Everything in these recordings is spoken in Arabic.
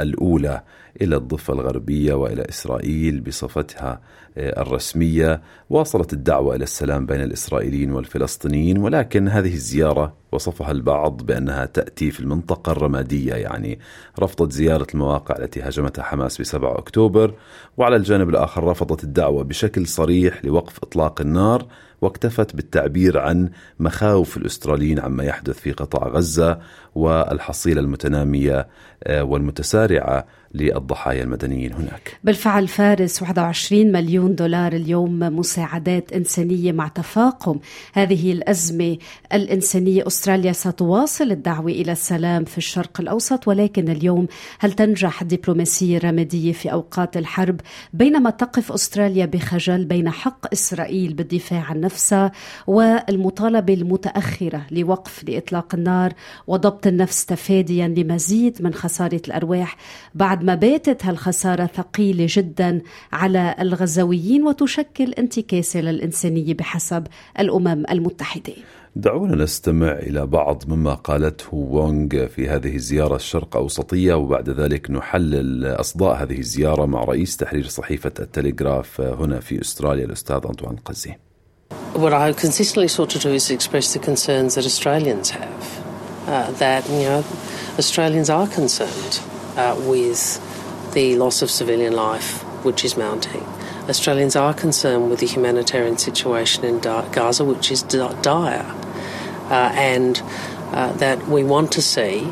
الأولى إلى الضفة الغربية وإلى إسرائيل بصفتها آه، الرسمية. واصلت الدعوة إلى السلام بين الإسرائيليين والفلسطينيين ولكن هذه الزيارة وصفها البعض بأنها تأتي في المنطقة الرمادية يعني رفضت زيارة المواقع التي هاجمتها حماس ب 7 أكتوبر وعلى الجانب الآخر رفضت الدعوة بشكل صريح لوقف إطلاق النار واكتفت بالتعبير عن مخاوف الأستراليين عما يحدث في قطاع غزة والحصيلة المتنامية آه، والمتسارعة للضحايا المدنيين هناك. بالفعل فارس 21 مليون دولار اليوم مساعدات إنسانية مع تفاقم. هذه الأزمة الإنسانية أستراليا ستواصل الدعوة إلى السلام في الشرق الأوسط ولكن اليوم هل تنجح الدبلوماسية الرمادية في أوقات الحرب؟ بينما تقف أستراليا بخجل بين حق إسرائيل بالدفاع عن نفسها والمطالبة المتأخرة لوقف لإطلاق النار وضبط النفس تفاديا لمزيد من خسارة الأرواح بعد ما باتت هالخسارة ثقيلة جدا على الغزاويين وتشكل انتكاسة للإنسانية بحسب الأمم المتحدة دعونا نستمع إلى بعض مما قالته وونغ في هذه الزيارة الشرق أوسطية وبعد ذلك نحلل أصداء هذه الزيارة مع رئيس تحرير صحيفة التليغراف هنا في أستراليا الأستاذ أنطوان قزي What I consistently sought to do is express the concerns that Australians have. Uh, that, you know, Australians are concerned uh, with the loss of civilian life, which is mounting. Australians are concerned with the humanitarian situation in Gaza, which is dire, uh, and uh, that we want to see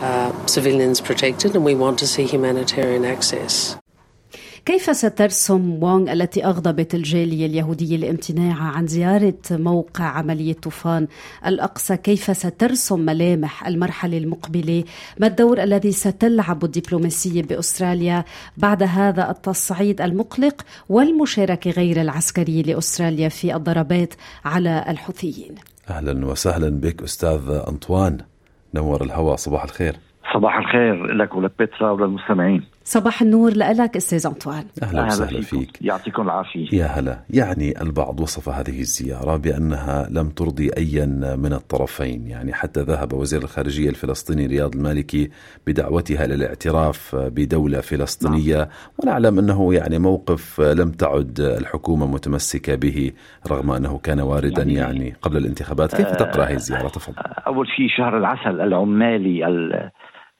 uh, civilians protected and we want to see humanitarian access. كيف سترسم وونغ التي أغضبت الجالية اليهودية الامتناع عن زيارة موقع عملية طوفان الأقصى؟ كيف سترسم ملامح المرحلة المقبلة؟ ما الدور الذي ستلعب الدبلوماسية بأستراليا بعد هذا التصعيد المقلق والمشاركة غير العسكرية لأستراليا في الضربات على الحوثيين؟ أهلا وسهلا بك أستاذ أنطوان نور الهواء صباح الخير. صباح الخير لك ولك بيترا وللمستمعين. صباح النور لك أستاذ انطوان أهلا وسهلا فيك. يعطيكم العافية. يا هلا. يعني البعض وصف هذه الزيارة بأنها لم ترضي ايا من الطرفين. يعني حتى ذهب وزير الخارجية الفلسطيني رياض المالكي بدعوتها للاعتراف بدولة فلسطينية. نعم. ونعلم أنه يعني موقف لم تعد الحكومة متمسكة به رغم أنه كان واردا يعني, يعني قبل الانتخابات. كيف تقرأ هذه الزيارة؟ تفضل. أول شيء شهر العسل العمالي آه،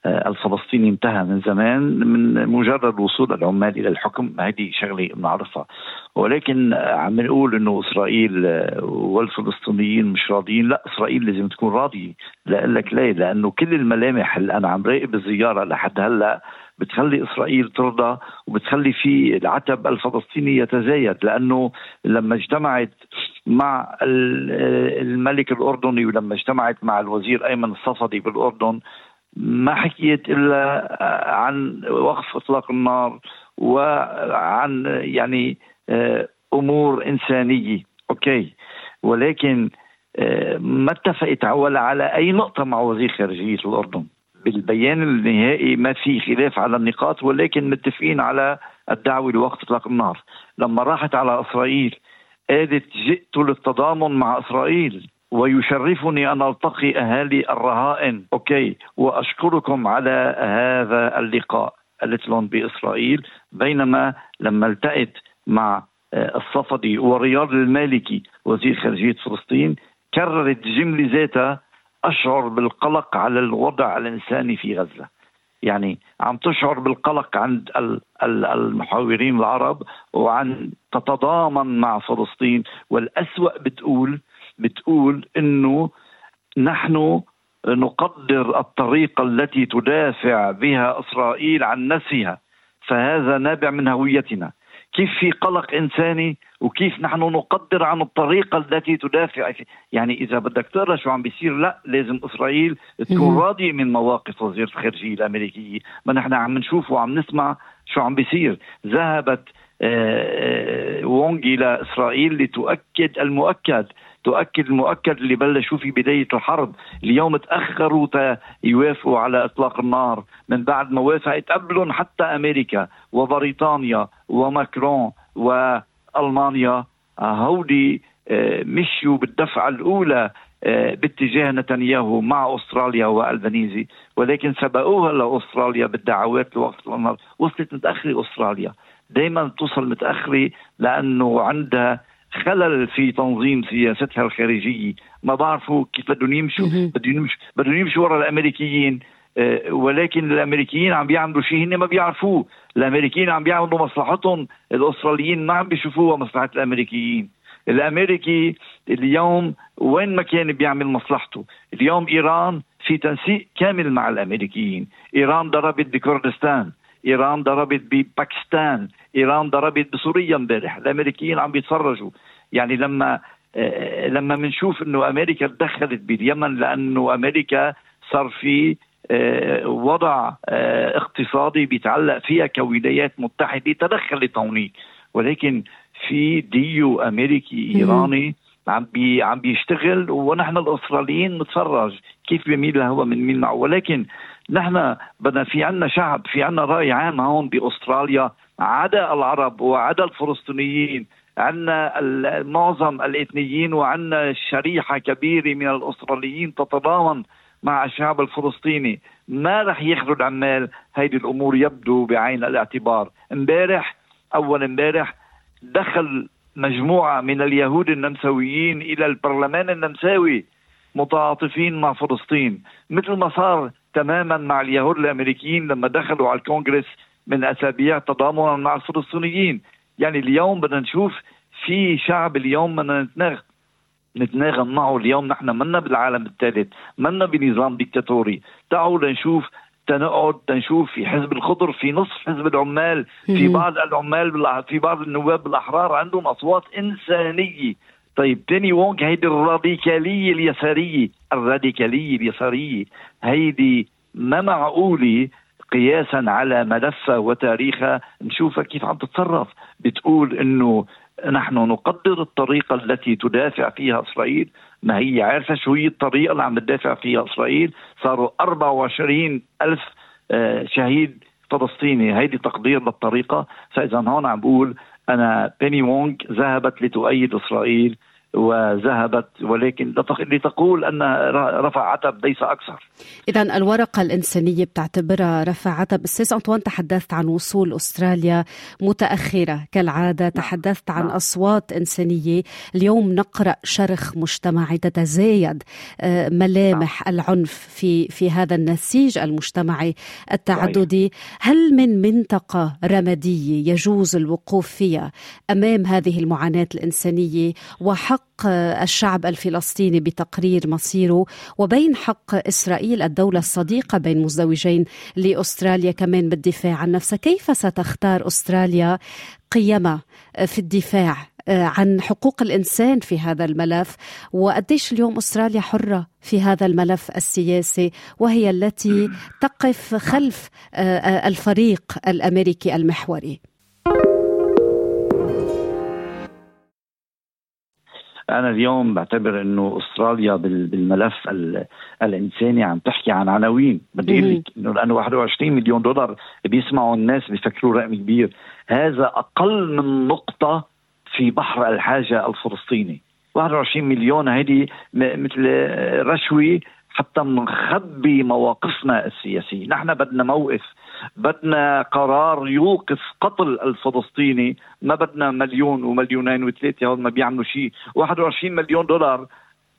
الفلسطيني انتهى من زمان من مجرد وصول العمال إلى الحكم. هذه شغلة بنعرفها ولكن عم نقول إنه إسرائيل آه، والفلسطينيين مش راضيين. لا إسرائيل لازم تكون راضية. لاقول لك ليه؟ لأنه كل الملامح اللي أنا عم راقب الزيارة لحد هلأ بتخلي إسرائيل ترضى وبتخلي في العتب الفلسطيني يتزايد. لأنه لما اجتمعت مع آه، الملك الأردني ولما اجتمعت مع الوزير أيمن الصفدي بالأردن ما حكيت إلا عن وقف إطلاق النار وعن يعني آه، أمور إنسانية. أوكي. ولكن آه، ما اتفقت ولا على أي نقطة مع وزير خارجية الأردن. بالبيان النهائي ما في خلاف على النقاط ولكن متفقين على الدعوة لوقف إطلاق النار. لما راحت على إسرائيل قالت جئت للتضامن مع إسرائيل. ويشرفني أن ألتقي أهالي الرهائن. أوكي. وأشكركم على هذا اللقاء. لهم بإسرائيل. بينما لما التقت مع آه، الصفدي ورياض المالكي وزير خارجية فلسطين كررت جملة ذاتها أشعر بالقلق على الوضع الإنساني في غزة. يعني عم تشعر بالقلق عند المحاورين العرب وعن تتضامن مع فلسطين. والأسوأ بتقول بتقول إنه نحن نقدر الطريقة التي تدافع بها إسرائيل عن نفسها فهذا نابع من هويتنا. كيف في قلق إنساني؟ وكيف نحن نقدر عن الطريقة التي تدافع؟ يعني إذا بدك تقرأ شو عم بيصير لا لازم إسرائيل تكون راضية من مواقف وزيره الخارجية الأمريكية. ما نحن عم نشوف وعم نسمع شو عم بيصير. ذهبت آه، آه، وونغ إلى إسرائيل لتؤكد المؤكد تؤكد المؤكد اللي بلشوا في بداية الحرب اليوم تأخروا يوافقوا على إطلاق النار. من بعد ما وافقت قبلهم حتى أمريكا وبريطانيا وماكرون وألمانيا. هودي آه، مشوا بالدفعة الأولى آه، باتجاه نتنياهو مع أستراليا والبنيزي ولكن سبقوها لأستراليا بالدعوات لوقت النار. وصلت متأخرة أستراليا. دائما توصل متأخرة لأنه عندها خلل في تنظيم سياستها الخارجيه ما بعرفوا كيف بدهم يمشوا. بدهم يمشوا بدهم يمشوا ورا الأمريكيين. آه، ولكن الأمريكيين عم بيعملوا شيء هن ما بيعرفوه. الأمريكيين عم بيعملوا مصلحتهم. الأستراليين ما عم بيشوفوها مصلحة الأمريكيين. الأمريكي اليوم وين ما كان بيعمل مصلحته. اليوم إيران في تنسيق كامل مع الأمريكيين. إيران ضربت بكردستان. إيران ضربت بباكستان إيران ضربت بسوريا امبارح الأمريكيين عم بيتفرجوا يعني لما آه، لما بنشوف إنه أمريكا تدخلت باليمن لأنه أمريكا صار في آه، وضع آه، اقتصادي بيتعلق فيها كولايات متحدة تدخلت هونيك. ولكن في ديو أمريكي إيراني عم بي عم بيشتغل ونحن الأستراليين نتفرج كيف بيميل هو من مين معه ولكن نحن بدنا في عنا شعب في عنا رأي عام هون بأستراليا عدا العرب وعدا الفلسطينيين عندنا معظم الإثنيين وعندنا شريحة كبيرة من الأستراليين تتضامن مع الشعب الفلسطيني. ما رح ياخذوا العمال هيدي الأمور يبدو بعين الاعتبار. امبارح أول امبارح دخل مجموعة من اليهود النمساويين إلى البرلمان النمساوي متعاطفين مع فلسطين. مثل ما صار تماما مع اليهود الأمريكيين لما دخلوا على الكونغرس من أسابيع تضامنا مع الفلسطينيين يعني اليوم بدنا نشوف في شعب اليوم بدنا نتناغم. نتناغم معه. اليوم نحن منا بالعالم الثالث. منا بنظام ديكتاتوري. تعالوا لنشوف تنقعد تنشوف في حزب الخضر في نصف حزب العمال في بعض العمال في بعض النواب الاحرار عندهم أصوات إنسانية. طيب تاني وونغ هيدي الراديكاليه اليساريه الراديكاليه اليساريه هيدي ما معقوله قياسا على ملفها وتاريخها نشوفها كيف عم تتصرف. بتقول إنه نحن نقدر الطريقة التي تدافع فيها إسرائيل. ما هي عارفة شو هي الطريقة اللي عم تدافع فيها إسرائيل؟ صاروا 24 ألف آه، شهيد فلسطيني. هيدي تقدير للطريقة. فإذا هون عم بقول أنا بيني وونغ ذهبت لتؤيد إسرائيل وذهبت ولكن لتقول أن رفع عتب ليس أكثر. اذا الورقة الإنسانية بتعتبرها رفع عتب، أستاذ أنطوان تحدثت عن وصول أستراليا متأخرة كالعادة، نعم. تحدثت عن نعم. أصوات إنسانية، اليوم نقرأ شرخ مجتمعي تتزايد آه، ملامح نعم. العنف في في هذا النسيج المجتمعي التعددي، هل من منطقة رمادية يجوز الوقوف فيها أمام هذه المعاناة الإنسانية وحق حق الشعب الفلسطيني بتقرير مصيره وبين حق إسرائيل الدولة الصديقة بين مزدوجين لأستراليا. كمان بالدفاع عن نفسها، كيف ستختار أستراليا قيمها في الدفاع عن حقوق الإنسان في هذا الملف؟ وقديش اليوم أستراليا حرة في هذا الملف السياسي وهي التي تقف خلف الفريق الأمريكي المحوري؟ أنا اليوم بعتبر إنه أستراليا بالملف الإنساني عم تحكي عن عناوين. بدي أقول لك إنه لأنه 21 مليون دولار بيسمعوا الناس بيفكروا رقم كبير. هذا أقل من نقطة في بحر الحاجة الفلسطيني. 21 مليون هيدي مثل رشوة حتى نخبي مواقفنا السياسيه نحن بدنا موقف بدنا قرار يوقف قتل الفلسطيني. ما بدنا مليون ومليونين وثلاثة هون ما بيعملوا شيء. 21 مليون دولار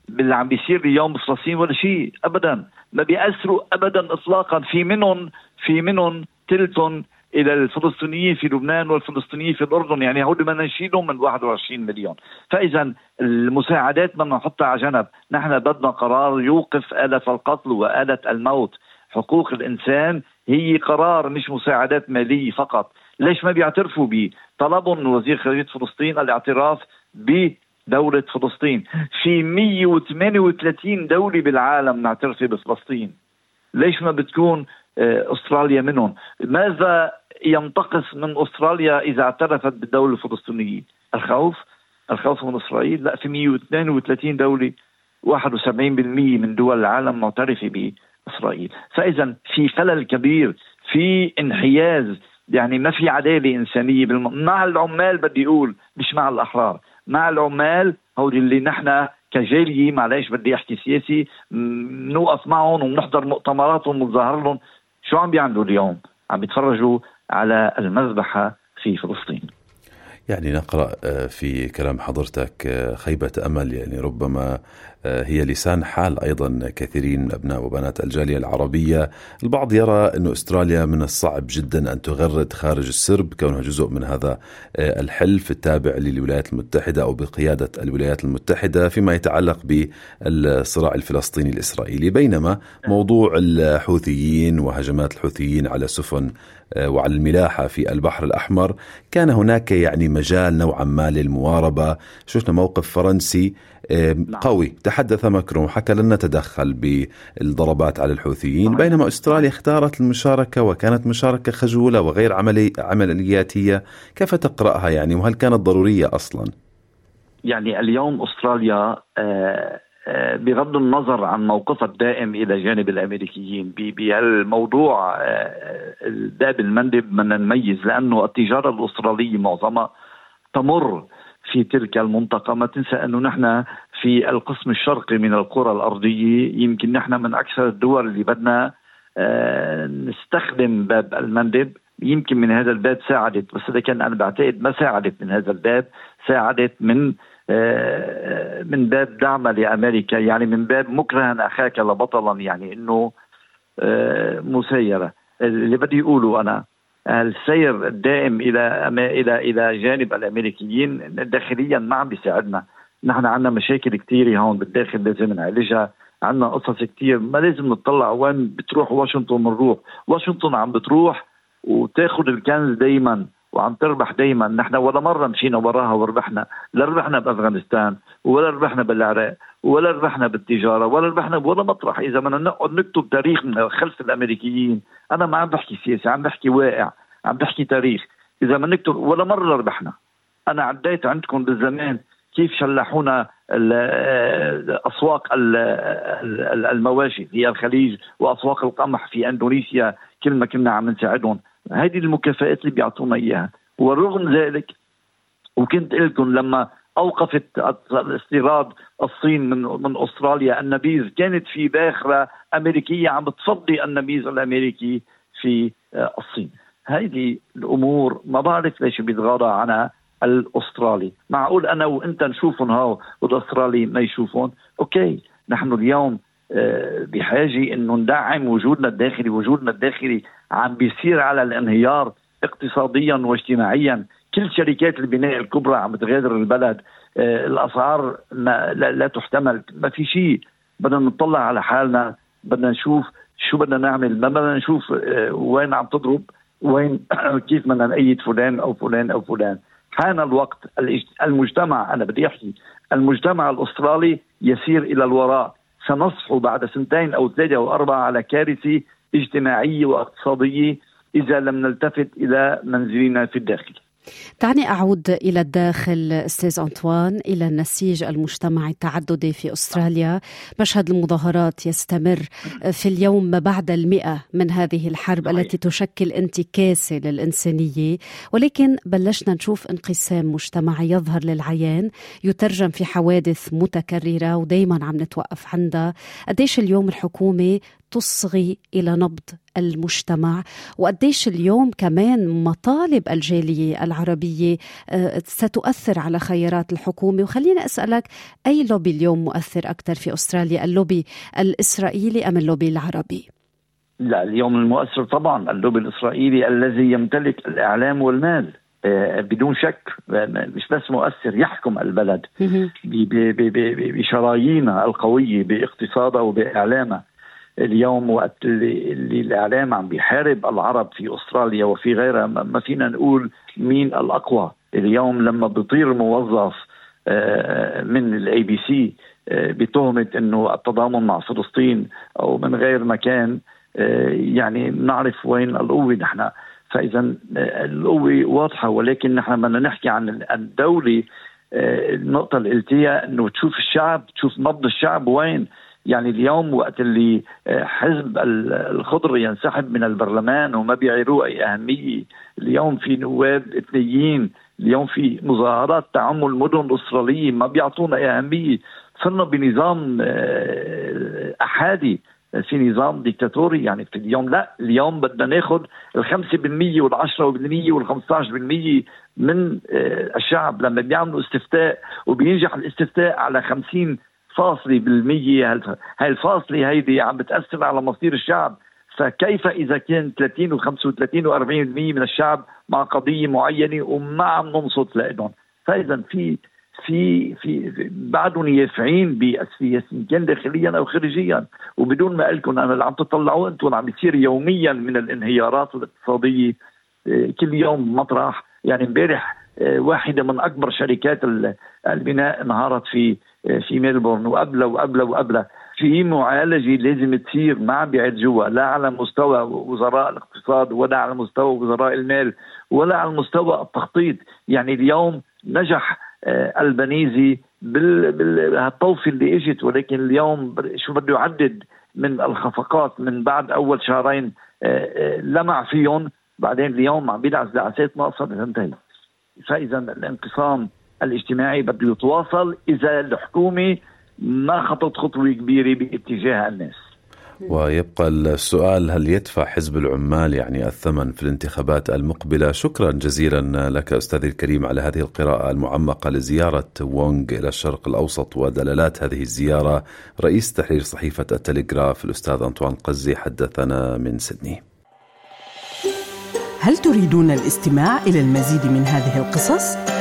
باللي عم بيصير اليوم بفلسطين ولا شيء. ابدا. ما بيأثروا ابدا اطلاقا. في منهم في منهم ثلثهم إلى الفلسطينيين في لبنان والفلسطينيين في الأردن. يعني هول بدنا نشيلهم من 21 مليون. فاذا المساعدات بدنا نحطها على جنب. نحن بدنا قرار يوقف آلة القتل وآلة الموت. حقوق الإنسان هي قرار مش مساعدات مالية فقط. ليش ما بيعترفوا به طلبهم من وزير خارجية فلسطين الاعتراف بدولة فلسطين. في 138 دولة بالعالم معترفة بفلسطين. ليش ما بتكون آه، أستراليا منهم؟ ماذا ينتقص من أستراليا إذا اعترفت بالدولة الفلسطينية. الخوف الخوف من إسرائيل؟ لا في 132 دولة 71% من دول العالم معترفة بإسرائيل. فإذا في خلل كبير في انحياز يعني ما في عدالة إنسانية بالم... مع العمال بدي أقول مش مع الأحرار مع العمال هول اللي نحن كجالية معلش بدي أحكي سياسي نوقف معهم ونحضر مؤتمراتهم ونظهر لهم شو عم بيعملوا اليوم؟ عم بيتفرجوا على المذبحة في فلسطين. يعني نقرأ آه، في كلام حضرتك آه، خيبة أمل. يعني ربما آه، هي لسان حال أيضا كثيرين من أبناء وبنات الجالية العربية، البعض يرى أن أستراليا من الصعب جدا أن تغرد خارج السرب كونها جزء من هذا الحلف التابع للولايات المتحدة أو بقيادة الولايات المتحدة فيما يتعلق بالصراع الفلسطيني الإسرائيلي، بينما موضوع الحوثيين وهجمات الحوثيين على سفن وعلى الملاحة في البحر الأحمر كان هناك يعني مجال نوعا ما للمواربة. شفنا موقف فرنسي آه، نعم. قوي. تحدث ماكرون وحكى لن نتدخل بالضربات على الحوثيين بينما أستراليا اختارت المشاركة وكانت مشاركة خجولة وغير عملي عملياتية. كيف تقرأها يعني؟ وهل كانت ضرورية أصلا؟ يعني اليوم أستراليا آه آه، بغض النظر عن موقفها الدائم إلى جانب الأمريكيين بهالموضوع آه، المندب بدنا نميز لأنه التجارة الأسترالية معظمها تمر في تلك المنطقة ما تنسى أنه نحن في القسم الشرقي من الكرة الأرضية يمكن نحن من أكثر الدول اللي بدنا آه، نستخدم باب المندب. يمكن من هذا الباب ساعدت بس إذا كان أنا بعتقد ما ساعدت من هذا الباب ساعدت من آه، من باب دعمها لأمريكا. يعني من باب مكرها أخاك لبطلا يعني إنه آه، مسيرة. اللي بدي اقوله أنا السير الدائم إلى إلى إلى جانب الأمريكيين داخليا. ما عم بيساعدنا. نحن عندنا مشاكل كثيره هون بالداخل لازم نعالجها. عندنا قصص كثير ما لازم نطلع وين بتروح واشنطن بنروح واشنطن عم بتروح وتاخذ الكنز دائما وعم تربح دائما نحن ولا مرة مشينا وراها وربحنا. لا ربحنا بأفغانستان ولا ربحنا بالعراق ولا ربحنا بالتجارة ولا ربحنا بولا مطرح. إذا بدنا نقعد نكتب تاريخ من خلف الأمريكيين أنا ما عم بحكي سياسة عم بحكي واقع عم بحكي تاريخ. إذا ما نكتب ولا مرة ربحنا. أنا عديت عندكم بالزمان كيف شلحونا أسواق المواشي في الخليج وأسواق القمح في إندونيسيا. كل ما كنا عم نساعدهم. هذه المكافآت اللي بيعطونا إياها. ورغم ذلك وكنت لكم لما أوقفت استيراد الصين من من أستراليا النبيذ كانت في باخرة أمريكية عم بتفضي النبيذ الأمريكي في آه، الصين. هذه الأمور ما بعرف ليش بيتغاضى عنها الأسترالي. معقول أنا وأنت نشوفهم هاو والأسترالي ما يشوفون؟ أوكي نحن اليوم آه، بحاجة إنه ندعم وجودنا الداخلي وجودنا الداخلي عم بيصير على الانهيار اقتصاديا واجتماعيا. كل شركات البناء الكبرى عم بتغادر البلد آه، الأسعار ما لا, لا تحتمل. ما في شيء. بدنا نطلع على حالنا. بدنا نشوف شو بدنا نعمل. ما بدنا نشوف آه، وين عم تضرب. وين كيف بدنا نأيد فلان أو فلان أو فلان. حان الوقت. المجتمع أنا بدي أحكي المجتمع الأسترالي يسير إلى الوراء. سنصحو بعد سنتين أو ثلاثة أو أربعة على كارثة اجتماعيه واقتصاديه إذا لم نلتفت إلى منزلنا في الداخل. دعني أعود إلى الداخل أستاذ أنطوان إلى النسيج المجتمعي التعددي في أستراليا. مشهد المظاهرات يستمر في اليوم ما بعد المئة من هذه الحرب التي تشكل انتكاسة للإنسانية. ولكن بلشنا نشوف انقسام مجتمعي يظهر للعيان يترجم في حوادث متكررة ودايما عم نتوقف عندها. قديش اليوم الحكومة تصغي إلى نبض المجتمع. وقديش اليوم كمان مطالب الجالية العربية آه، ستؤثر على خيارات الحكومة. وخليني أسألك أي لوبي اليوم مؤثر أكثر في أستراليا اللوبي الإسرائيلي أم اللوبي العربي؟ لا اليوم المؤثر طبعا اللوبي الإسرائيلي الذي يمتلك الإعلام والمال آه، بدون شك مش بس مؤثر يحكم البلد بشرايينها القوية باقتصادها وباعلامها اليوم وقت اللي, اللي الإعلام عم بيحارب العرب في أستراليا وفي غيرها ما فينا نقول مين الأقوى. اليوم لما بيطير موظف آه، من ال ABC بتهمة إنه التضامن مع فلسطين أو من غير مكان آه، يعني نعرف وين القوة نحن. فاذا آه، القوة واضحة ولكن نحن بدنا نحكي عن الدولة النقطة اللي قلتيها إنه تشوف الشعب تشوف نبض الشعب وين. يعني اليوم وقت اللي حزب الخضر ينسحب من البرلمان وما بيعيروه أي أهمية. اليوم في نواب اثنيين اليوم في مظاهرات تعم المدن الاستراليه ما بيعطونا أهمية. صرنا بنظام آه، أحادي في نظام ديكتاتوري. يعني في اليوم لا اليوم بدنا ناخذ ال 5% وال 10% وال 15% من آه، الشعب لما بيعملوا استفتاء وبينجح الاستفتاء على 50 فاصلة بالمية. هاي الفاصلة هيدي عم بتأثر على مصير الشعب؟ فكيف إذا كان 30 و35 و40% من الشعب مع قضية معينة وما عم ننصت لهم فإذا في في في بعدهم يافعين بالسياسة كان داخليا أو خارجيا. وبدون ما لكم أنا اللي عم تطلعوا أنتم عم بيصير يوميا من الانهيارات الاقتصادية. آه، كل يوم مطرح. يعني امبارح آه، واحدة من أكبر شركات البناء انهارت في في ميلبورن وقبلها وقبلها وقبلها في معالجة لازم تصير ما عم بيعالجوها لا على مستوى وزراء الاقتصاد ولا على مستوى وزراء المال ولا على مستوى التخطيط. يعني اليوم نجح آه، البنيزي بالطوفه اللي إجت ولكن اليوم شو بده يعدد من الخفقات من بعد أول شهرين آه، آه، لمع فيهم. بعدين اليوم عم بيدعس دعسات ناقصة تنتهي فإذا الانقسام الاجتماعي بده يتواصل إذا الحكومة ما خطت خطوة كبيرة باتجاه الناس ويبقى السؤال هل يدفع حزب العمال يعني الثمن في الانتخابات المقبلة؟ شكرا جزيلا لك أستاذي الكريم على هذه القراءة المعمقة لزيارة وونغ إلى الشرق الأوسط ودلالات هذه الزيارة. رئيس تحرير صحيفة التلغراف الأستاذ أنطوان قزي حدثنا من سيدني. هل تريدون الاستماع إلى المزيد من هذه القصص؟